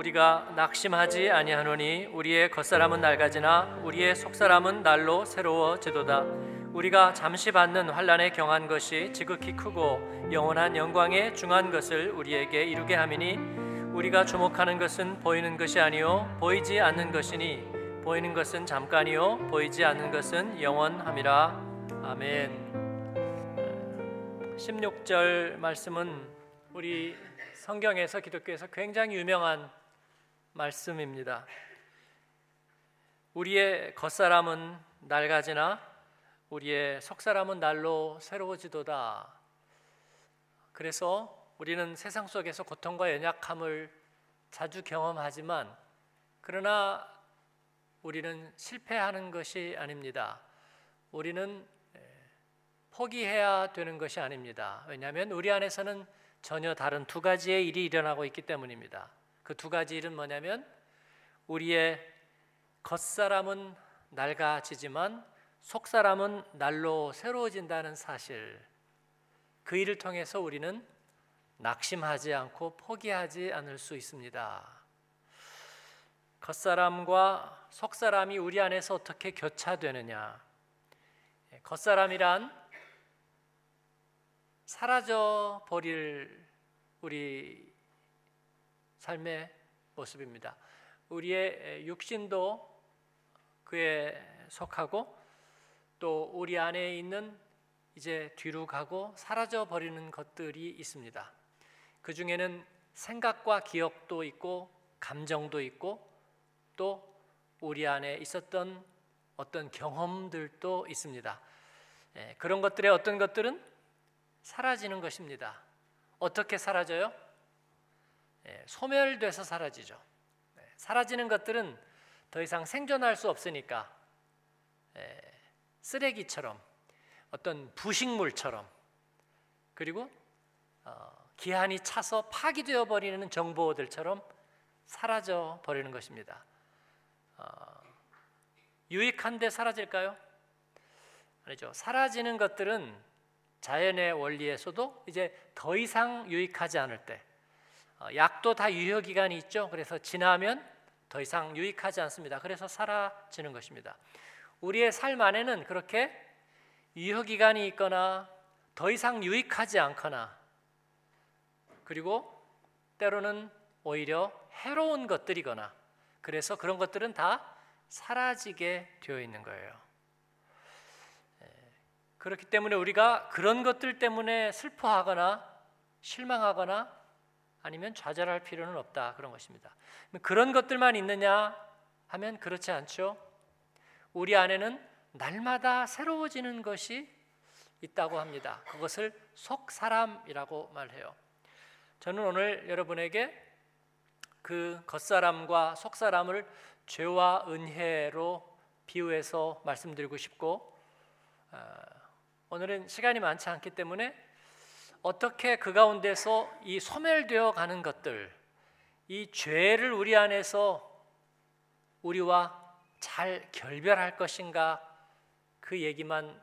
우리가 낙심하지 아니하노니 우리의 겉사람은 낡아지나 우리의 속사람은 날로 새로워지도다. 우리가 잠시 받는 환란에 경한 것이 지극히 크고 영원한 영광에 중한 것을 우리에게 이루게 함이니 우리가 주목하는 것은 보이는 것이 아니요 보이지 않는 것이니 보이는 것은 잠깐이요 보이지 않는 것은 영원함이라. 아멘. 16절 말씀은 우리 성경에서 기독교에서 굉장히 유명한 말씀입니다. 우리의 겉사람은 낡아지나 우리의 속사람은 날로 새로워지도다. 그래서 우리는 세상 속에서 고통과 연약함을 자주 경험하지만 그러나 우리는 실패하는 것이 아닙니다. 우리는 포기해야 되는 것이 아닙니다. 왜냐하면 우리 안에서는 전혀 다른 두 가지의 일이 일어나고 있기 때문입니다. 그 두 가지 일은 뭐냐면 우리의 겉사람은 낡아지지만 속사람은 날로 새로워진다는 사실. 그 일을 통해서 우리는 낙심하지 않고 포기하지 않을 수 있습니다. 겉사람과 속사람이 우리 안에서 어떻게 교차되느냐? 겉사람이란 사라져 버릴 우리 삶의 모습입니다. 우리의 육신도 그에 속하고 또 우리 안에 있는 이제 뒤로 가고 사라져 버리는 것들이 있습니다. 그 중에는 생각과 기억도 있고 감정도 있고 또 우리 안에 있었던 어떤 경험들도 있습니다. 예, 그런 것들의 어떤 것들은 사라지는 것입니다. 어떻게 사라져요? 예, 소멸돼서 사라지죠. 예, 사라지는 것들은 더 이상 생존할 수 없으니까 예, 쓰레기처럼 어떤 부식물처럼 그리고 어, 기한이 차서 파기되어 버리는 정보들처럼 사라져 버리는 것입니다. 어, 유익한데 사라질까요? 아니죠. 사라지는 것들은 자연의 원리에서도 이제 더 이상 유익하지 않을 때 어, 약도 다 유효 기간이 있죠. 그래서 지나면 더 이상 유익하지 않습니다. 그래서 사라지는 것입니다. 우리의 삶 안에는 그렇게 유효 기간이 있거나 더 이상 유익하지 않거나 그리고 때로는 오히려 해로운 것들이거나 그래서 그런 것들은 다 사라지게 되어 있는 거예요. 그렇기 때문에 우리가 그런 것들 때문에 슬퍼하거나 실망하거나 아니면 좌절할 필요는 없다 그런 것입니다. 그런 것들만 있느냐 하면 그렇지 않죠. 우리 안에는 날마다 새로워지는 것이 있다고 합니다. 그것을 속 사람이라고 말해요. 저는 오늘 여러분에게 그 겉사람과 속 사람을 죄와 은혜로 비유해서 말씀드리고 싶고 어, 오늘은 시간이 많지 않기 때문에 어떻게 그 가운데서 이 소멸되어 가는 것들, 이 죄를 우리 안에서 우리와 잘 결별할 것인가 그 얘기만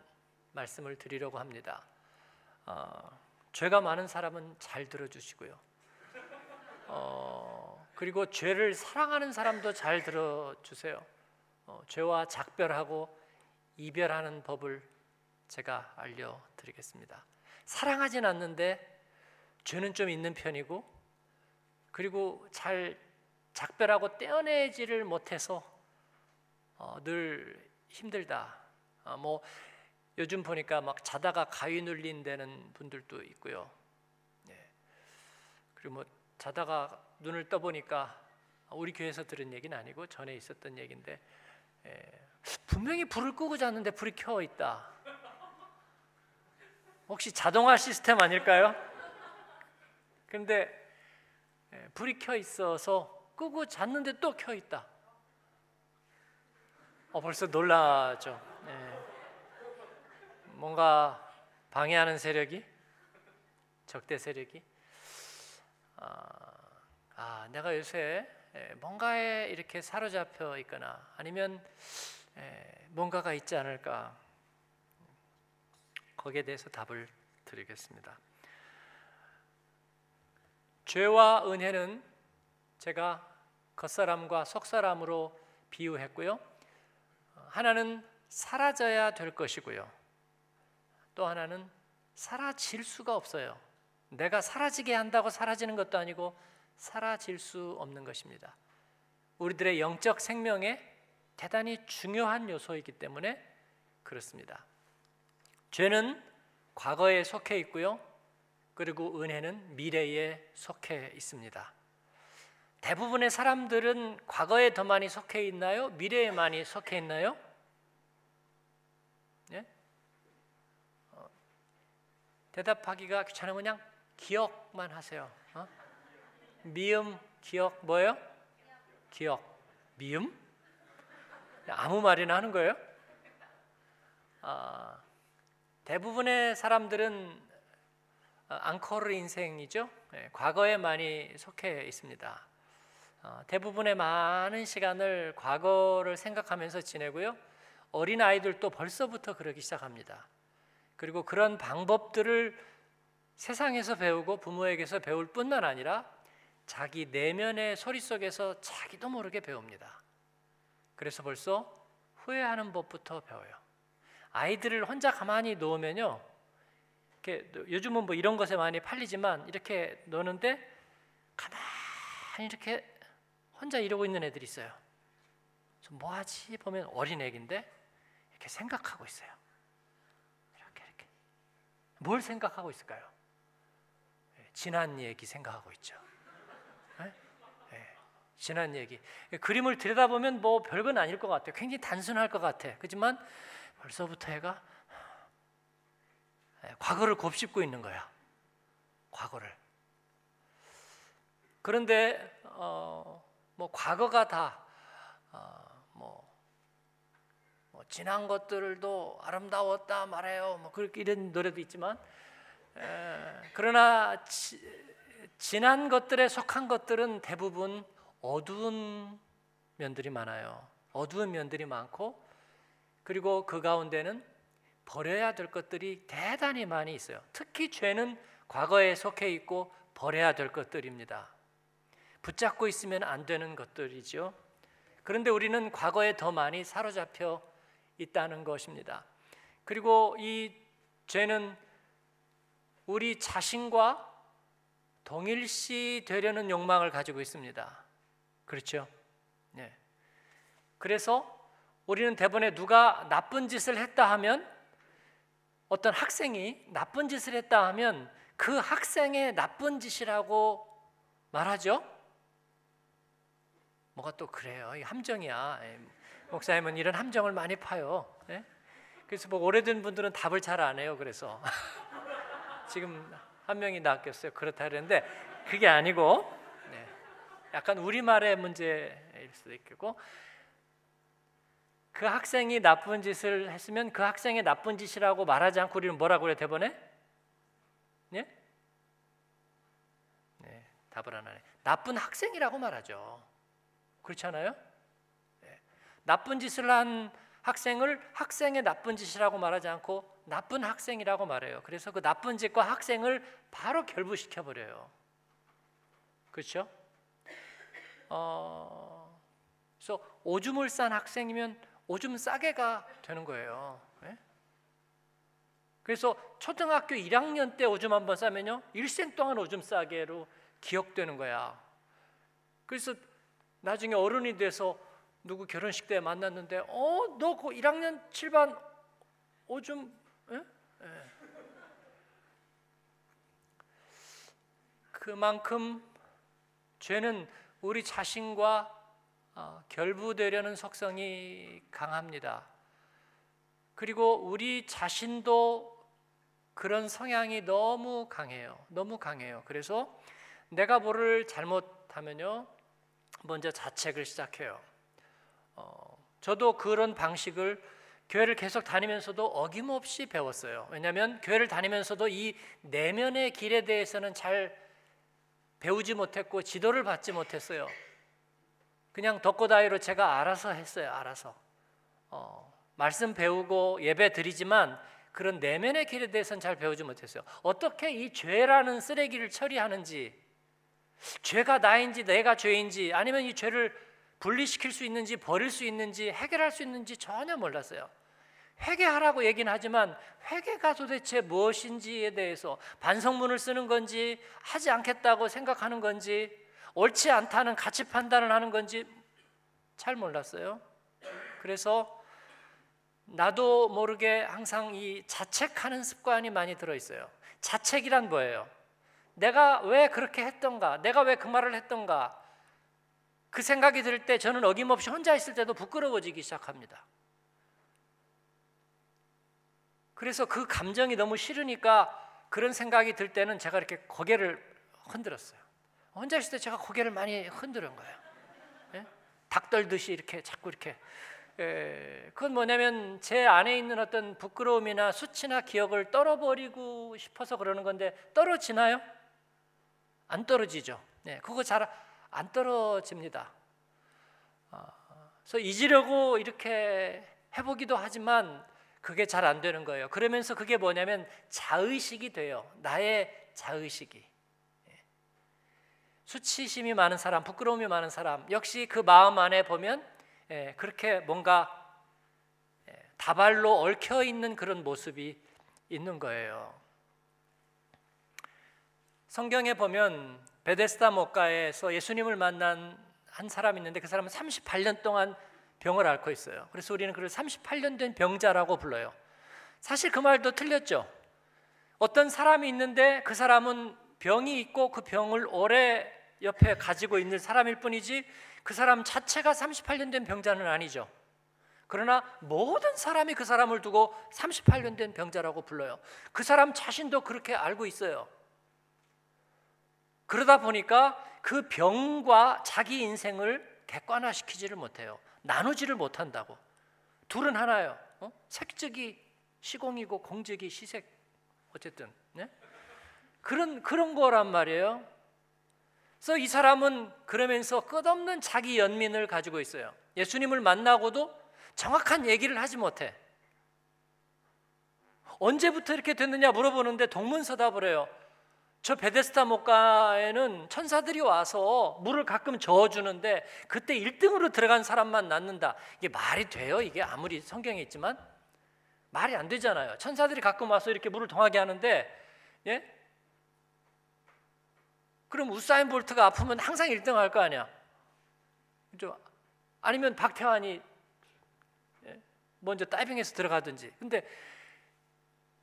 말씀을 드리려고 합니다. 어, 죄가 많은 사람은 잘 들어주시고요. 어, 그리고 죄를 사랑하는 사람도 잘 들어주세요. 어, 죄와 작별하고 이별하는 법을 제가 알려드리겠습니다. 사랑하진 않는데 죄는 좀 있는 편이고 그리고 잘 작별하고 떼어내지를 못해서 어, 늘 힘들다. 어, 뭐 요즘 보니까 막 자다가 가위 눌린다는 분들도 있고요. 네. 그리고 뭐 자다가 눈을 떠 보니까 우리 교회에서 들은 얘기는 아니고 전에 있었던 얘기인데 예, 분명히 불을 끄고 잤는데 불이 켜 있다. 혹시 자동화 시스템 아닐까요? 근데 예, 불이 켜 있어서 끄고 잤는데 또 켜 있다. 어, 벌써 놀라죠. 예. 뭔가 방해하는 세력이 적대 세력이 아, 아 내가 요새 예, 뭔가에 이렇게 사로잡혀 있거나 아니면 뭔가가 있지 않을까 거기에 대해서 답을 드리겠습니다. 죄와 은혜는 제가 겉사람과 속사람으로 비유했고요. 하나는 사라져야 될 것이고요. 또 하나는 사라질 수가 없어요. 내가 사라지게 한다고 사라지는 것도 아니고 사라질 수 없는 것입니다. 우리들의 영적 생명에 대단히 중요한 요소이기 때문에 그렇습니다. 죄는 과거에 속해 있고요. 그리고 은혜는 미래에 속해 있습니다. 대부분의 사람들은 과거에 더 많이 속해 있나요? 미래에 많이 속해 있나요? 예? 어, 대답하기가 귀찮으면 그냥 기억만 하세요. 어? 미음, 기억 뭐예요? 기억, 미음? 아무 말이나 하는 거예요? 아, 대부분의 사람들은 앙코르 인생이죠. 네, 과거에 많이 속해 있습니다. 어, 대부분의 많은 시간을 과거를 생각하면서 지내고요. 어린 아이들도 벌써부터 그러기 시작합니다. 그리고 그런 방법들을 세상에서 배우고 부모에게서 배울 뿐만 아니라 자기 내면의 소리 속에서 자기도 모르게 배웁니다. 그래서 벌써 후회하는 법부터 배워요. 아이들을 혼자 가만히 놓으면요. 이렇게 요즘은 뭐 이런 것에 많이 팔리지만 이렇게 노는데 가만히 이렇게 혼자 이러고 있는 애들이 있어요. 뭐 하지 보면 어린 애인데 이렇게 생각하고 있어요. 이렇게 이렇게 뭘 생각하고 있을까요? 예, 지난 얘기 생각하고 있죠. 네? 네. 지난 얘기 그림을 들여다보면 뭐 별건 아닐 것 같아요. 굉장히 단순할 것 같아. 그렇지만 벌써부터 애가 예, 과거를 곱씹고 있는 거야. 과거를. 그런데 어, 뭐 과거가 다 어, 뭐, 뭐, 지난 것들도 아름다웠다 말해요. 뭐 그렇게 이런 노래도 있지만 에, 그러나 지, 지난 것들에 속한 것들은 대부분 어두운 면들이 많아요. 어두운 면들이 많고 그리고 그 가운데는 버려야 될 것들이 대단히 많이 있어요. 특히 죄는 과거에 속해 있고 버려야 될 것들입니다. 붙잡고 있으면 안 되는 것들이죠. 그런데 우리는 과거에 더 많이 사로잡혀 있다는 것입니다. 그리고 이 죄는 우리 자신과 동일시 되려는 욕망을 가지고 있습니다. 그렇죠? 네. 그래서 우리는 대부분에 누가 나쁜 짓을 했다 하면 어떤 학생이 나쁜 짓을 했다 하면 그 학생의 나쁜 짓이라고 말하죠. 뭐가 또 그래요. 이 함정이야. 예, 목사님은 이런 함정을 많이 파요. 예? 그래서 뭐 오래된 분들은 답을 잘 안 해요. 그래서 지금 한 명이 낚였어요. 그렇다 그랬는데 그게 아니고 네. 약간 우리말의 문제일 수도 있고 그 학생이 나쁜 짓을 했으면 그 학생의 나쁜 짓이라고 말하지 않고 우리는 뭐라고 그래 대번에? 네? 네, 답을 안 하네. 나쁜 학생이라고 말하죠. 그렇잖아요? 네. 나쁜 짓을 한 학생을 학생의 나쁜 짓이라고 말하지 않고 나쁜 학생이라고 말해요. 그래서 그 나쁜 짓과 학생을 바로 결부시켜 버려요. 그렇죠? 어, 그래서 오줌을 싼 학생이면 오줌 싸게가 되는 거예요. 네? 그래서 초등학교 1학년 때 오줌 한 번 싸면요 일생 동안 오줌 싸게로 기억되는 거야. 그래서 나중에 어른이 돼서 누구 결혼식 때 만났는데 어 너 그 1학년 7반 오줌 에? 에. 그만큼 죄는 우리 자신과 어, 결부되려는 속성이 강합니다. 그리고 우리 자신도 그런 성향이 너무 강해요. 너무 강해요. 그래서 내가 뭐를 잘못하면요, 먼저 자책을 시작해요. 어, 저도 그런 방식을 교회를 계속 다니면서도 어김없이 배웠어요. 왜냐하면 교회를 다니면서도 이 내면의 길에 대해서는 잘 배우지 못했고 지도를 받지 못했어요. 그냥 덕고다이로 제가 알아서 했어요. 알아서 어, 말씀 배우고 예배 드리지만 그런 내면의 길에 대해서는 잘 배우지 못했어요. 어떻게 이 죄라는 쓰레기를 처리하는지, 죄가 나인지 내가 죄인지 아니면 이 죄를 분리시킬 수 있는지 버릴 수 있는지 해결할 수 있는지 전혀 몰랐어요. 회개하라고 얘기는 하지만 회개가 도대체 무엇인지에 대해서 반성문을 쓰는 건지 하지 않겠다고 생각하는 건지 옳지 않다는 가치 판단을 하는 건지 잘 몰랐어요. 그래서 나도 모르게 항상 이 자책하는 습관이 많이 들어 있어요. 자책이란 뭐예요? 내가 왜 그렇게 했던가? 내가 왜 그 말을 했던가? 그 생각이 들 때 저는 어김없이 혼자 있을 때도 부끄러워지기 시작합니다. 그래서 그 감정이 너무 싫으니까 그런 생각이 들 때는 제가 이렇게 고개를 흔들었어요. 혼자 있을 때 제가 고개를 많이 흔드는 거예요. 예? 닭 떨듯이 이렇게 자꾸 이렇게. 예, 그건 뭐냐면 제 안에 있는 어떤 부끄러움이나 수치나 기억을 떨어버리고 싶어서 그러는 건데 떨어지나요? 안 떨어지죠. 네, 그거 잘 안 떨어집니다. 어, 그래서 잊으려고 이렇게 해보기도 하지만 그게 잘 안 되는 거예요. 그러면서 그게 뭐냐면 자의식이 돼요. 나의 자의식이. 예. 수치심이 많은 사람, 부끄러움이 많은 사람, 역시 그 마음 안에 보면 예, 그렇게 뭔가 예, 다발로 얽혀 있는 그런 모습이 있는 거예요. 성경에 보면 베데스다 목가에서 예수님을 만난 한 사람이 있는데 그 사람은 38년 동안 병을 앓고 있어요. 그래서 우리는 그를 38년 된 병자라고 불러요. 사실 그 말도 틀렸죠. 어떤 사람이 있는데 그 사람은 병이 있고 그 병을 오래 옆에 가지고 있는 사람일 뿐이지 그 사람 자체가 38년 된 병자는 아니죠. 그러나 모든 사람이 그 사람을 두고 38년 된 병자라고 불러요. 그 사람 자신도 그렇게 알고 있어요. 그러다 보니까 그 병과 자기 인생을 객관화시키지를 못해요. 나누지를 못한다고. 둘은 하나요. 어? 색적이 시공이고 공적이 시색. 어쨌든 네? 그런 그런 거란 말이에요. 그래서 이 사람은 그러면서 끝없는 자기 연민을 가지고 있어요. 예수님을 만나고도 정확한 얘기를 하지 못해. 언제부터 이렇게 됐느냐 물어보는데 동문서답을 해요. 저 베데스타 목가에는 천사들이 와서 물을 가끔 저어주는데 그때 1등으로 들어간 사람만 낳는다. 이게 말이 돼요? 이게 아무리 성경에 있지만 말이 안 되잖아요. 천사들이 가끔 와서 이렇게 물을 동하게 하는데 예? 그럼 우사인 볼트가 아프면 항상 1등 할 거 아니야. 그죠? 아니면 박태환이 예? 먼저 다이빙해서 들어가든지. 근데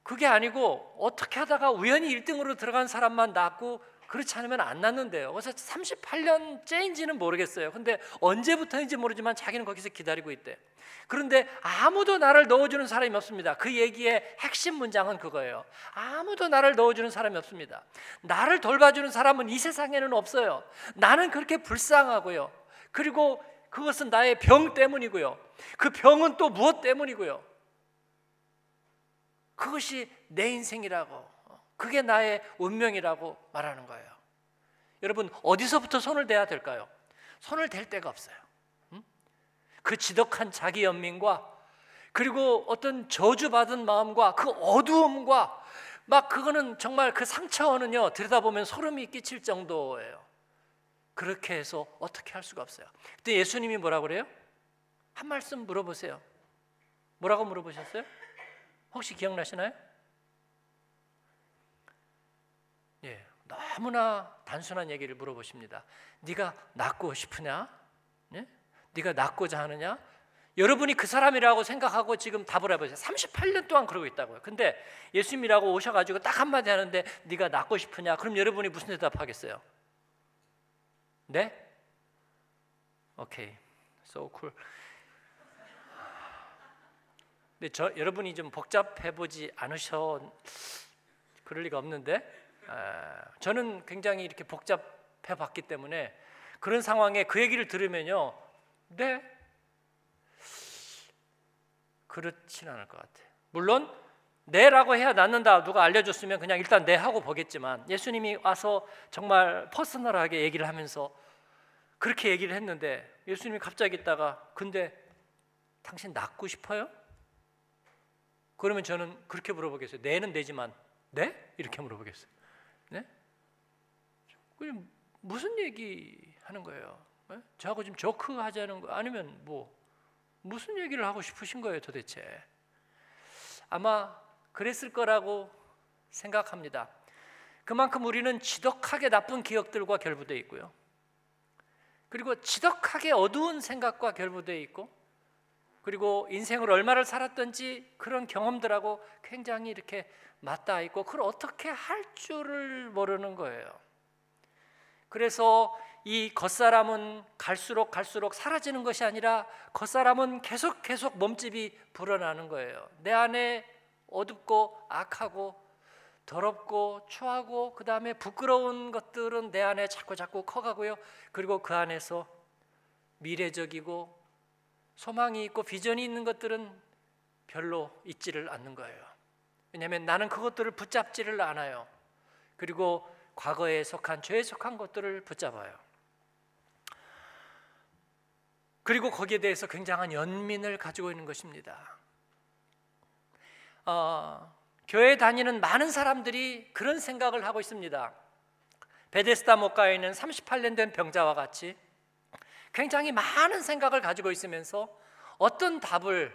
그게 아니고 어떻게 하다가 우연히 1등으로 들어간 사람만 낳고 그렇지 않으면 안 낳는데요. 그래서 38년째인지는 모르겠어요. 근데 언제부터인지 모르지만 자기는 거기서 기다리고 있대. 그런데 아무도 나를 넣어주는 사람이 없습니다. 그 얘기의 핵심 문장은 그거예요. 아무도 나를 넣어주는 사람이 없습니다. 나를 돌봐주는 사람은 이 세상에는 없어요. 나는 그렇게 불쌍하고요. 그리고 그것은 나의 병 때문이고요. 그 병은 또 무엇 때문이고요. 그것이 내 인생이라고 그게 나의 운명이라고 말하는 거예요. 여러분 어디서부터 손을 대야 될까요? 손을 댈 데가 없어요. 그 지독한 자기 연민과 그리고 어떤 저주받은 마음과 그 어두움과 막 그거는 정말 그 상처는요 들여다보면 소름이 끼칠 정도예요. 그렇게 해서 어떻게 할 수가 없어요. 그때 예수님이 뭐라 그래요? 한 말씀 물어보세요. 뭐라고 물어보셨어요? 혹시 기억나시나요? 예, 너무나 단순한 얘기를 물어보십니다. 네가 낫고 싶으냐? 예? 네가 낫고자 하느냐? 여러분이 그 사람이라고 생각하고 지금 답을 해보세요. 38년 동안 그러고 있다고요. 근데 예수님이라고 오셔가지고 딱 한마디 하는데 네가 낫고 싶으냐? 그럼 여러분이 무슨 대답하겠어요? 네? 오케이. So cool. 근데 저 여러분이 좀 복잡해 보지 않으셔 그럴 리가 없는데 아, 저는 굉장히 이렇게 복잡해 봤기 때문에 그런 상황에 그 얘기를 들으면요, 네 그렇진 않을 것 같아요. 물론 네라고 해야 낫는다 누가 알려줬으면 그냥 일단 네 하고 보겠지만 예수님이 와서 정말 퍼스널하게 얘기를 하면서 그렇게 얘기를 했는데 예수님이 갑자기 있다가 근데 당신 낫고 싶어요? 그러면 저는 그렇게 물어보겠어요. 네는 네지만 네? 이렇게 물어보겠어요. 네? 무슨 얘기 하는 거예요? 예? 저하고 지금 조크 하자는 거 아니면 뭐 무슨 얘기를 하고 싶으신 거예요 도대체? 아마 그랬을 거라고 생각합니다. 그만큼 우리는 지독하게 나쁜 기억들과 결부되어 있고요. 그리고 지독하게 어두운 생각과 결부되어 있고 그리고 인생을 얼마를 살았던지 그런 경험들하고 굉장히 이렇게 맞닿아 있고 그걸 어떻게 할 줄을 모르는 거예요. 그래서 이 겉사람은 갈수록 갈수록 사라지는 것이 아니라 겉사람은 계속 계속 몸집이 불어나는 거예요. 내 안에 어둡고 악하고 더럽고 추하고 그 다음에 부끄러운 것들은 내 안에 자꾸 자꾸 커가고요. 그리고 그 안에서 미래적이고 소망이 있고 비전이 있는 것들은 별로 있지를 않는 거예요. 왜냐하면 나는 그것들을 붙잡지를 않아요. 그리고 과거에 속한 죄에 속한 것들을 붙잡아요. 그리고 거기에 대해서 굉장한 연민을 가지고 있는 것입니다. 어, 교회 다니는 많은 사람들이 그런 생각을 하고 있습니다. 베데스다 목가에 있는 38년 된 병자와 같이 굉장히 많은 생각을 가지고 있으면서 어떤 답을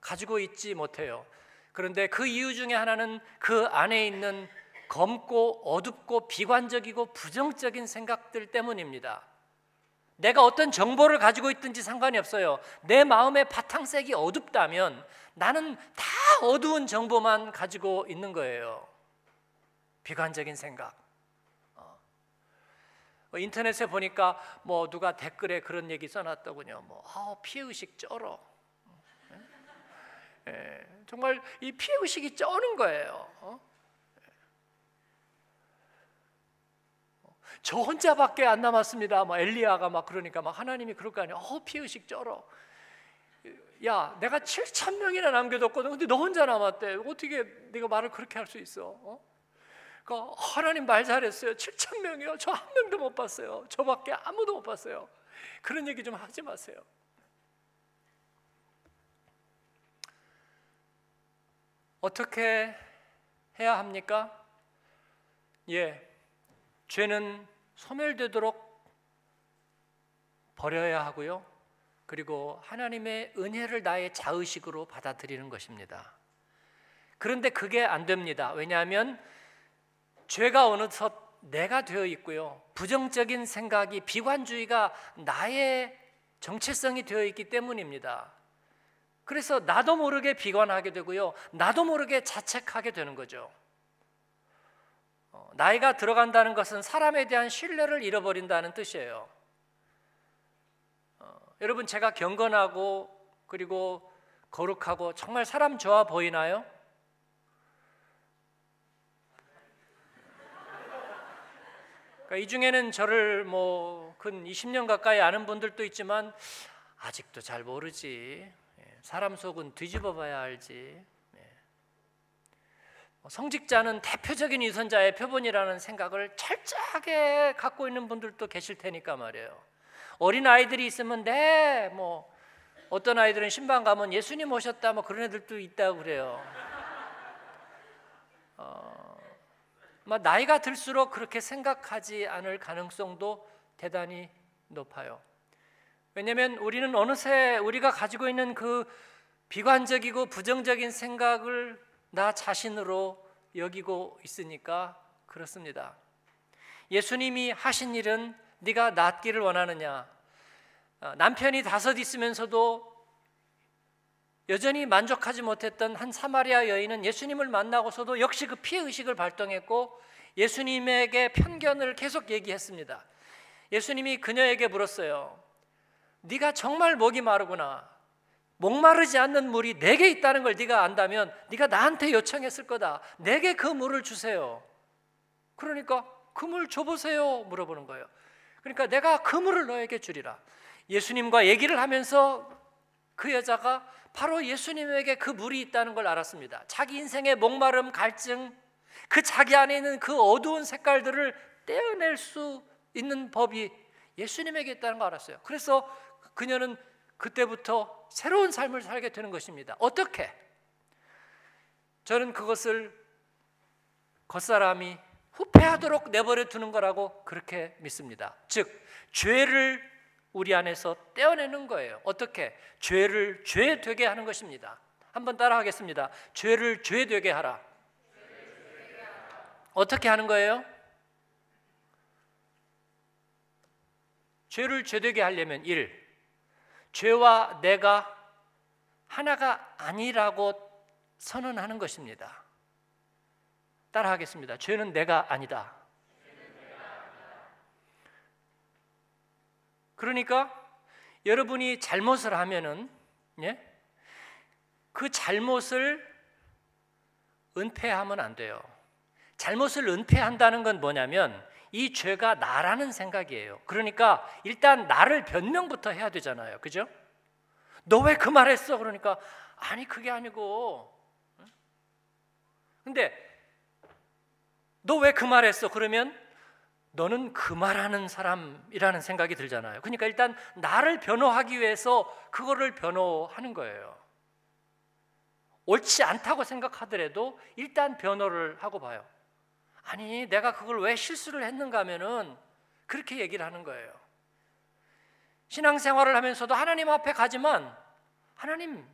가지고 있지 못해요. 그런데 그 이유 중에 하나는 그 안에 있는 검고 어둡고 비관적이고 부정적인 생각들 때문입니다. 내가 어떤 정보를 가지고 있든지 상관이 없어요. 내 마음의 바탕색이 어둡다면 나는 다 어두운 정보만 가지고 있는 거예요. 비관적인 생각. 어. 뭐 인터넷에 보니까 뭐 누가 댓글에 그런 얘기 써놨더군요. 뭐 아, 피해 의식 쩔어. 예, 정말 이 피해 의식이 쩌는 거예요. 저 혼자밖에 안 남았습니다. 뭐 엘리야가 막 그러니까 막 하나님이 그럴 거 아니야. 어, 피의식 쩔어. 야, 내가 7천 명이나 남겨뒀거든. 근데 너 혼자 남았대. 어떻게 네가 말을 그렇게 할 수 있어? 어? 그러니까 하나님 말 잘했어요. 7천 명이요. 저 한 명도 못 봤어요. 저밖에 아무도 못 봤어요. 그런 얘기 좀 하지 마세요. 어떻게 해야 합니까? 예, 죄는 소멸되도록 버려야 하고요. 그리고 하나님의 은혜를 나의 자의식으로 받아들이는 것입니다. 그런데 그게 안 됩니다. 왜냐하면 죄가 어느덧 내가 되어 있고요. 부정적인 생각이 비관주의가 나의 정체성이 되어 있기 때문입니다. 그래서 나도 모르게 비관하게 되고요. 나도 모르게 자책하게 되는 거죠. 어, 나이가 들어간다는 것은 사람에 대한 신뢰를 잃어버린다는 뜻이에요. 어, 여러분 제가 경건하고 그리고 거룩하고 정말 사람 좋아 보이나요? 그러니까 이 중에는 저를 뭐 근 20년 가까이 아는 분들도 있지만 아직도 잘 모르지. 예, 사람 속은 뒤집어 봐야 알지. 성직자는 대표적인 유선자의 표본이라는 생각을 철저하게 갖고 있는 분들도 계실 테니까 말이에요. 어린 아이들이 있으면 네, 뭐 어떤 아이들은 신방 가면 예수님 오셨다 뭐 그런 애들도 있다고 그래요. 어, 나이가 들수록 그렇게 생각하지 않을 가능성도 대단히 높아요. 왜냐하면 우리는 어느새 우리가 가지고 있는 그 비관적이고 부정적인 생각을 나 자신으로 여기고 있으니까 그렇습니다. 예수님이 하신 일은 네가 낫기를 원하느냐? 어, 남편이 다섯 있으면서도 여전히 만족하지 못했던 한 사마리아 여인은 예수님을 만나고서도 역시 그 피해 의식을 발동했고 예수님에게 편견을 계속 얘기했습니다. 예수님이 그녀에게 물었어요. 네가 정말 목이 마르구나. 목마르지 않는 물이 내게 있다는 걸 네가 안다면 네가 나한테 요청했을 거다. 내게 그 물을 주세요. 그러니까 그 물 줘보세요. 물어보는 거예요. 그러니까 내가 그 물을 너에게 주리라. 예수님과 얘기를 하면서 그 여자가 바로 예수님에게 그 물이 있다는 걸 알았습니다. 자기 인생의 목마름, 갈증, 그 자기 안에 있는 그 어두운 색깔들을 떼어낼 수 있는 법이 예수님에게 있다는 걸 알았어요. 그래서 그녀는 그때부터 새로운 삶을 살게 되는 것입니다. 어떻게? 저는 그것을 겉사람이 후패하도록 내버려 두는 거라고 그렇게 믿습니다. 즉 죄를 우리 안에서 떼어내는 거예요. 어떻게? 죄를 죄 되게 하는 것입니다. 한번 따라 하겠습니다. 죄를 죄 되게 하라. 어떻게 하는 거예요? 죄를 죄되게 하려면 1. 죄와 내가 하나가 아니라고 선언하는 것입니다. 따라 하겠습니다. 죄는 내가 아니다. 그러니까 여러분이 잘못을 하면은 예? 그 잘못을 은폐하면 안 돼요. 잘못을 은폐한다는 건 뭐냐면 이 죄가 나라는 생각이에요. 그러니까 일단 나를 변명부터 해야 되잖아요. 그죠? 너 왜 그 말했어? 그러니까 아니 그게 아니고 근데 너 왜 그 말했어? 그러면 너는 그 말하는 사람이라는 생각이 들잖아요. 그러니까 일단 나를 변호하기 위해서 그거를 변호하는 거예요. 옳지 않다고 생각하더라도 일단 변호를 하고 봐요. 아니, 내가 그걸 왜 실수를 했는가 하면은 그렇게 얘기를 하는 거예요. 신앙생활을 하면서도 하나님 앞에 가지만 하나님,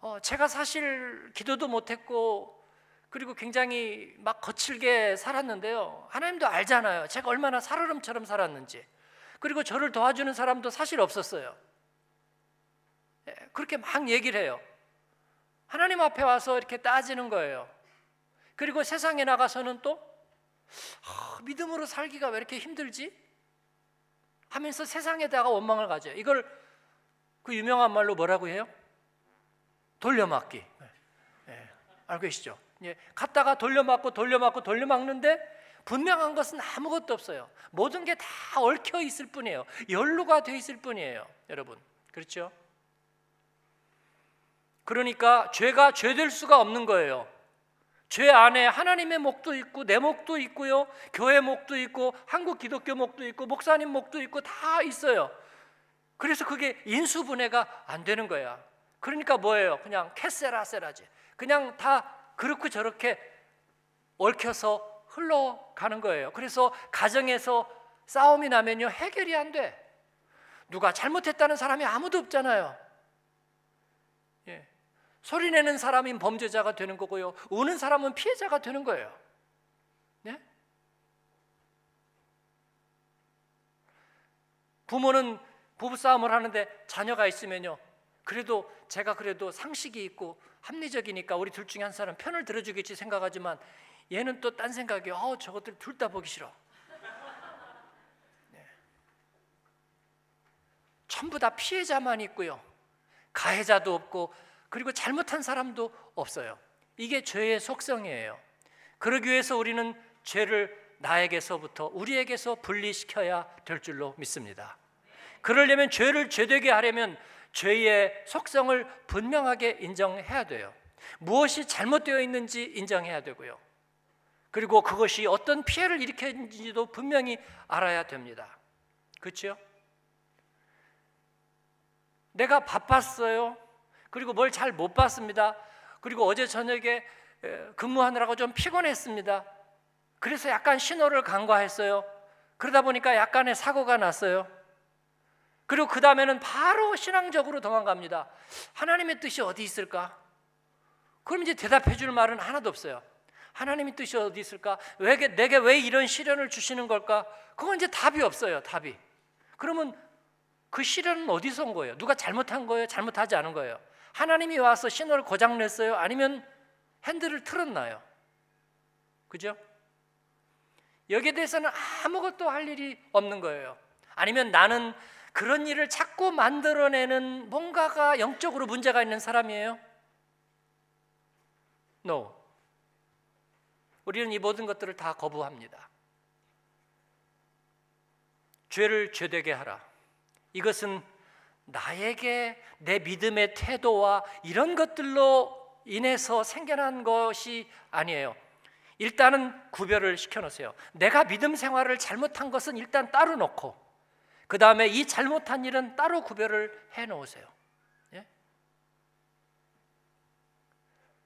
어, 제가 사실 기도도 못했고 그리고 굉장히 막 거칠게 살았는데요. 하나님도 알잖아요. 제가 얼마나 살얼음처럼 살았는지. 그리고 저를 도와주는 사람도 사실 없었어요. 예, 그렇게 막 얘기를 해요. 하나님 앞에 와서 이렇게 따지는 거예요. 그리고 세상에 나가서는 또 아, 믿음으로 살기가 왜 이렇게 힘들지? 하면서 세상에다가 원망을 가져요. 이걸 그 유명한 말로 뭐라고 해요? 돌려막기. 네. 네. 알고 계시죠? 예, 갔다가 돌려막고 돌려막고 돌려막는데 분명한 것은 아무것도 없어요. 모든 게 다 얽혀 있을 뿐이에요. 연루가 돼 있을 뿐이에요. 여러분. 그렇죠? 그러니까 죄가 죄 될 수가 없는 거예요. 죄 안에 하나님의 목도 있고 내 목도 있고요. 교회 목도 있고 한국 기독교 목도 있고 목사님 목도 있고 다 있어요. 그래서 그게 인수분해가 안 되는 거야. 그러니까 뭐예요? 그냥 que sera sera지. 그냥 다 그렇고 저렇게 얽혀서 흘러가는 거예요. 그래서 가정에서 싸움이 나면요 해결이 안 돼. 누가 잘못했다는 사람이 아무도 없잖아요. 예. 소리 내는 사람이 범죄자가 되는 거고요. 우는 사람은 피해자가 되는 거예요. 예? 부모는 부부싸움을 하는데 자녀가 있으면요. 그래도 제가 그래도 상식이 있고 합리적이니까 우리 둘 중에 한 사람 편을 들어주겠지 생각하지만 얘는 또 딴 생각이 어 저것들 둘 다 보기 싫어. 네. 전부 다 피해자만 있고요. 가해자도 없고 그리고 잘못한 사람도 없어요. 이게 죄의 속성이에요. 그러기 위해서 우리는 죄를 나에게서부터 우리에게서 분리시켜야 될 줄로 믿습니다. 그러려면 죄를 죄되게 하려면 죄의 속성을 분명하게 인정해야 돼요. 무엇이 잘못되어 있는지 인정해야 되고요. 그리고 그것이 어떤 피해를 일으켰는지도 분명히 알아야 됩니다. 그렇죠? 내가 바빴어요. 그리고 뭘 잘 못 봤습니다. 그리고 어제 저녁에 근무하느라고 좀 피곤했습니다. 그래서 약간 신호를 간과했어요. 그러다 보니까 약간의 사고가 났어요. 그리고 그 다음에는 바로 신앙적으로 도망갑니다. 하나님의 뜻이 어디 있을까? 그럼 이제 대답해 줄 말은 하나도 없어요. 하나님의 뜻이 어디 있을까? 왜, 내게 왜 이런 시련을 주시는 걸까? 그건 이제 답이 없어요. 답이. 그러면 그 시련은 어디서 온 거예요? 누가 잘못한 거예요? 잘못하지 않은 거예요? 하나님이 와서 신호를 고장 냈어요? 아니면 핸들을 틀었나요? 그죠? 여기에 대해서는 아무것도 할 일이 없는 거예요. 아니면 나는 그런 일을 자꾸 만들어내는 뭔가가 영적으로 문제가 있는 사람이에요? No. 우리는 이 모든 것들을 다 거부합니다. 죄를 죄되게 하라. 이것은 나에게 내 믿음의 태도와 이런 것들로 인해서 생겨난 것이 아니에요. 일단은 구별을 시켜 놓으세요. 내가 믿음 생활을 잘못한 것은 일단 따로 놓고 그 다음에 이 잘못한 일은 따로 구별을 해 놓으세요. 예?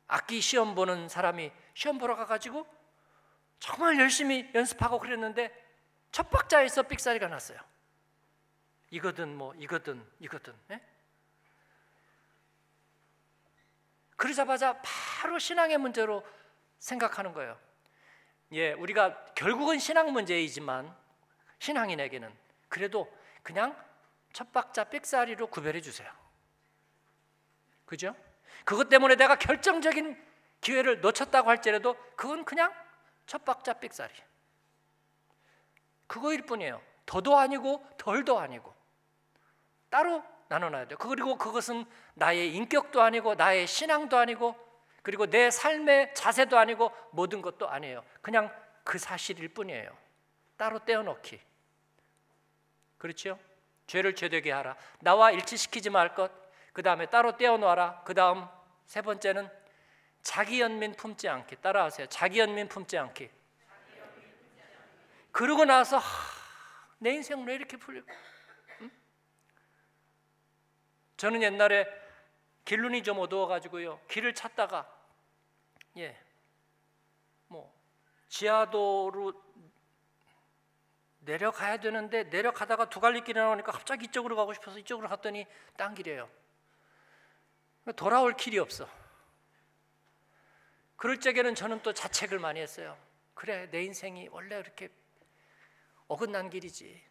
악기 시험 보는 사람이 시험 보러 가가지고 정말 열심히 연습하고 그랬는데 첫 박자에서 삑사리가 났어요. 이거든 뭐 이거든 이거든. 예? 그러자마자 바로 신앙의 문제로 생각하는 거예요. 예, 우리가 결국은 신앙 문제이지만 신앙인에게는 그래도 그냥 첫 박자 삑사리로 구별해 주세요. 그죠? 그것 때문에 내가 결정적인 기회를 놓쳤다고 할지라도 그건 그냥 첫 박자 삑사리. 그거일 뿐이에요. 더도 아니고 덜도 아니고 따로 나눠놔야 돼요. 그리고 그것은 나의 인격도 아니고 나의 신앙도 아니고 그리고 내 삶의 자세도 아니고 모든 것도 아니에요. 그냥 그 사실일 뿐이에요. 따로 떼어놓기. 그렇죠? 죄를 죄되게 하라. 나와 일치시키지 말 것. 그 다음에 따로 떼어놓아라. 그 다음 세 번째는 자기 연민 품지 않기. 따라하세요. 자기 연민 품지 않기. 그러고 나서 하, 내 인생 왜 이렇게 풀려? 응? 저는 옛날에 길눈이 좀 어두워가지고요 길을 찾다가 예, 뭐 지하도로 내려가야 되는데 내려가다가 두 갈림길이 나오니까 갑자기 이쪽으로 가고 싶어서 이쪽으로 갔더니 딴 길이에요. 돌아올 길이 없어. 그럴 적에는 저는 또 자책을 많이 했어요. 그래 내 인생이 원래 이렇게 어긋난 길이지.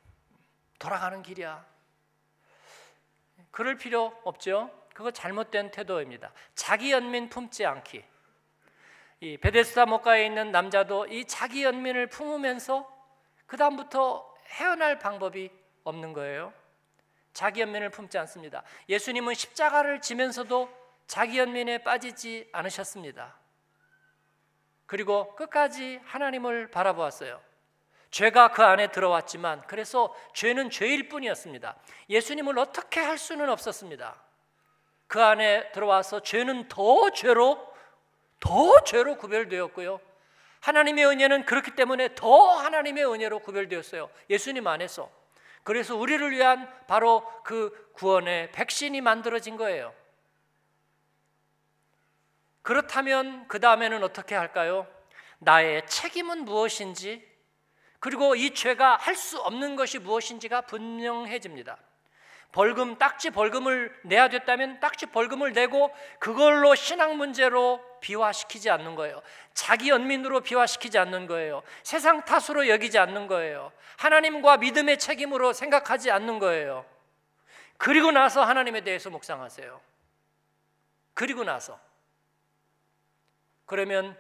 돌아가는 길이야. 그럴 필요 없죠. 그거 잘못된 태도입니다. 자기 연민 품지 않기. 이 베데스다 목가에 있는 남자도 이 자기 연민을 품으면서 그 다음부터 헤어날 방법이 없는 거예요. 자기 연민을 품지 않습니다. 예수님은 십자가를 지면서도 자기 연민에 빠지지 않으셨습니다. 그리고 끝까지 하나님을 바라보았어요. 죄가 그 안에 들어왔지만 그래서 죄는 죄일 뿐이었습니다. 예수님을 어떻게 할 수는 없었습니다. 그 안에 들어와서 죄는 더 죄로 더 죄로 구별되었고요. 하나님의 은혜는 그렇기 때문에 더 하나님의 은혜로 구별되었어요. 예수님 안에서. 그래서 우리를 위한 바로 그 구원의 백신이 만들어진 거예요. 그렇다면 그 다음에는 어떻게 할까요? 나의 책임은 무엇인지 그리고 이 죄가 할 수 없는 것이 무엇인지가 분명해집니다. 벌금 딱지 벌금을 내야 됐다면 딱지 벌금을 내고 그걸로 신앙 문제로 비화시키지 않는 거예요. 자기 연민으로 비화시키지 않는 거예요. 세상 탓으로 여기지 않는 거예요. 하나님과 믿음의 책임으로 생각하지 않는 거예요. 그리고 나서 하나님에 대해서 묵상하세요. 그리고 나서 그러면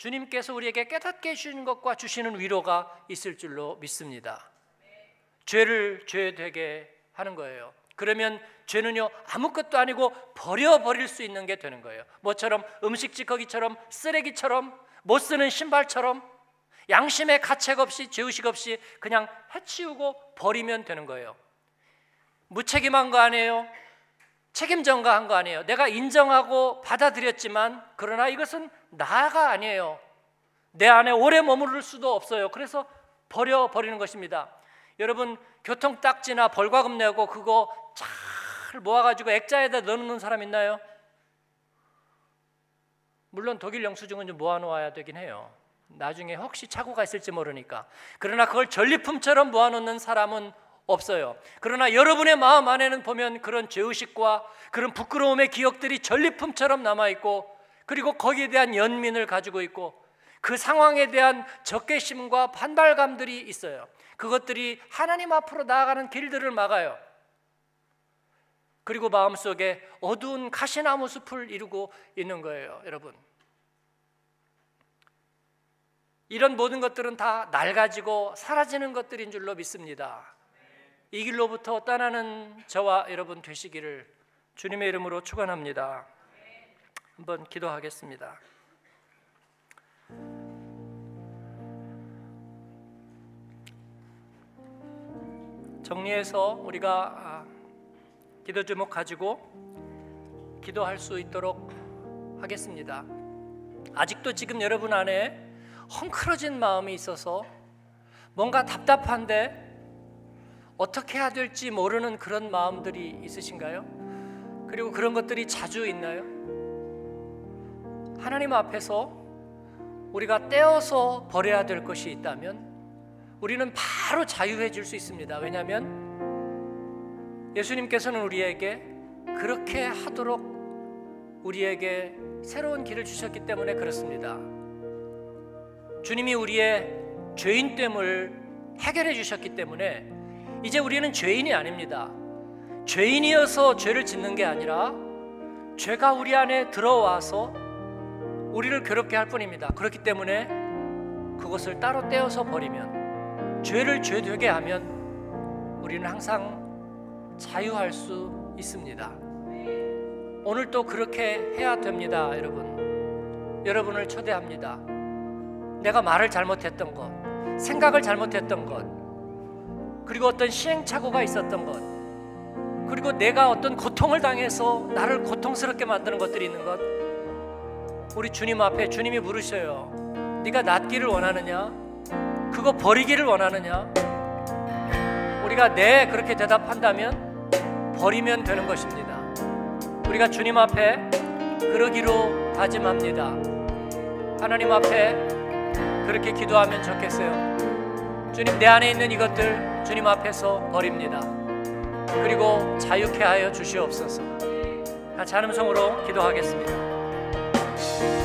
주님께서 우리에게 깨닫게 해주시는 것과 주시는 위로가 있을 줄로 믿습니다. 죄를 죄되게 하는 거예요. 그러면 죄는요 아무것도 아니고 버려버릴 수 있는 게 되는 거예요. 뭐처럼 음식 찌꺼기처럼 쓰레기처럼 못 쓰는 신발처럼 양심의 가책 없이 죄의식 없이 그냥 해치우고 버리면 되는 거예요. 무책임한 거 아니에요. 책임 전가한 거 아니에요. 내가 인정하고 받아들였지만 그러나 이것은 나가 아니에요. 내 안에 오래 머무를 수도 없어요. 그래서 버려 버리는 것입니다. 여러분 교통 딱지나 벌과금 내고 그거 잘 모아가지고 액자에다 넣는 사람 있나요? 물론 독일 영수증은 좀 모아놓아야 되긴 해요. 나중에 혹시 착오가 있을지 모르니까. 그러나 그걸 전리품처럼 모아놓는 사람은 없어요. 그러나 여러분의 마음 안에는 보면 그런 죄의식과 그런 부끄러움의 기억들이 전리품처럼 남아 있고 그리고 거기에 대한 연민을 가지고 있고 그 상황에 대한 적개심과 반발감들이 있어요. 그것들이 하나님 앞으로 나아가는 길들을 막아요. 그리고 마음속에 어두운 가시나무 숲을 이루고 있는 거예요, 여러분. 이런 모든 것들은 다 낡아지고 사라지는 것들인 줄로 믿습니다. 이 길로부터 떠나는 저와 여러분 되시기를 주님의 이름으로 축원합니다. 한번 기도하겠습니다. 정리해서 우리가 아, 기도 제목 가지고 기도할 수 있도록 하겠습니다. 아직도 지금 여러분 안에 헝클어진 마음이 있어서 뭔가 답답한데 어떻게 해야 될지 모르는 그런 마음들이 있으신가요? 그리고 그런 것들이 자주 있나요? 하나님 앞에서 우리가 떼어서 버려야 될 것이 있다면 우리는 바로 자유해질 수 있습니다. 왜냐하면 예수님께서는 우리에게 그렇게 하도록 우리에게 새로운 길을 주셨기 때문에 그렇습니다. 주님이 우리의 죄인됨을 해결해 주셨기 때문에 이제 우리는 죄인이 아닙니다. 죄인이어서 죄를 짓는 게 아니라 죄가 우리 안에 들어와서 우리를 괴롭게 할 뿐입니다. 그렇기 때문에 그것을 따로 떼어서 버리면 죄를 죄되게 하면 우리는 항상 자유할 수 있습니다. 오늘 또 그렇게 해야 됩니다, 여러분. 여러분을 초대합니다. 내가 말을 잘못했던 것, 생각을 잘못했던 것, 그리고 어떤 시행착오가 있었던 것, 그리고 내가 어떤 고통을 당해서 나를 고통스럽게 만드는 것들이 있는 것, 우리 주님 앞에 주님이 물으셔요. 네가 낫기를 원하느냐? 그거 버리기를 원하느냐? 우리가 네 그렇게 대답한다면 버리면 되는 것입니다. 우리가 주님 앞에 그러기로 다짐합니다. 하나님 앞에 그렇게 기도하면 좋겠어요. 주님 내 안에 있는 이것들 주님 앞에서 버립니다. 그리고 자유케 하여 주시옵소서. 같이 한음성으로 기도하겠습니다.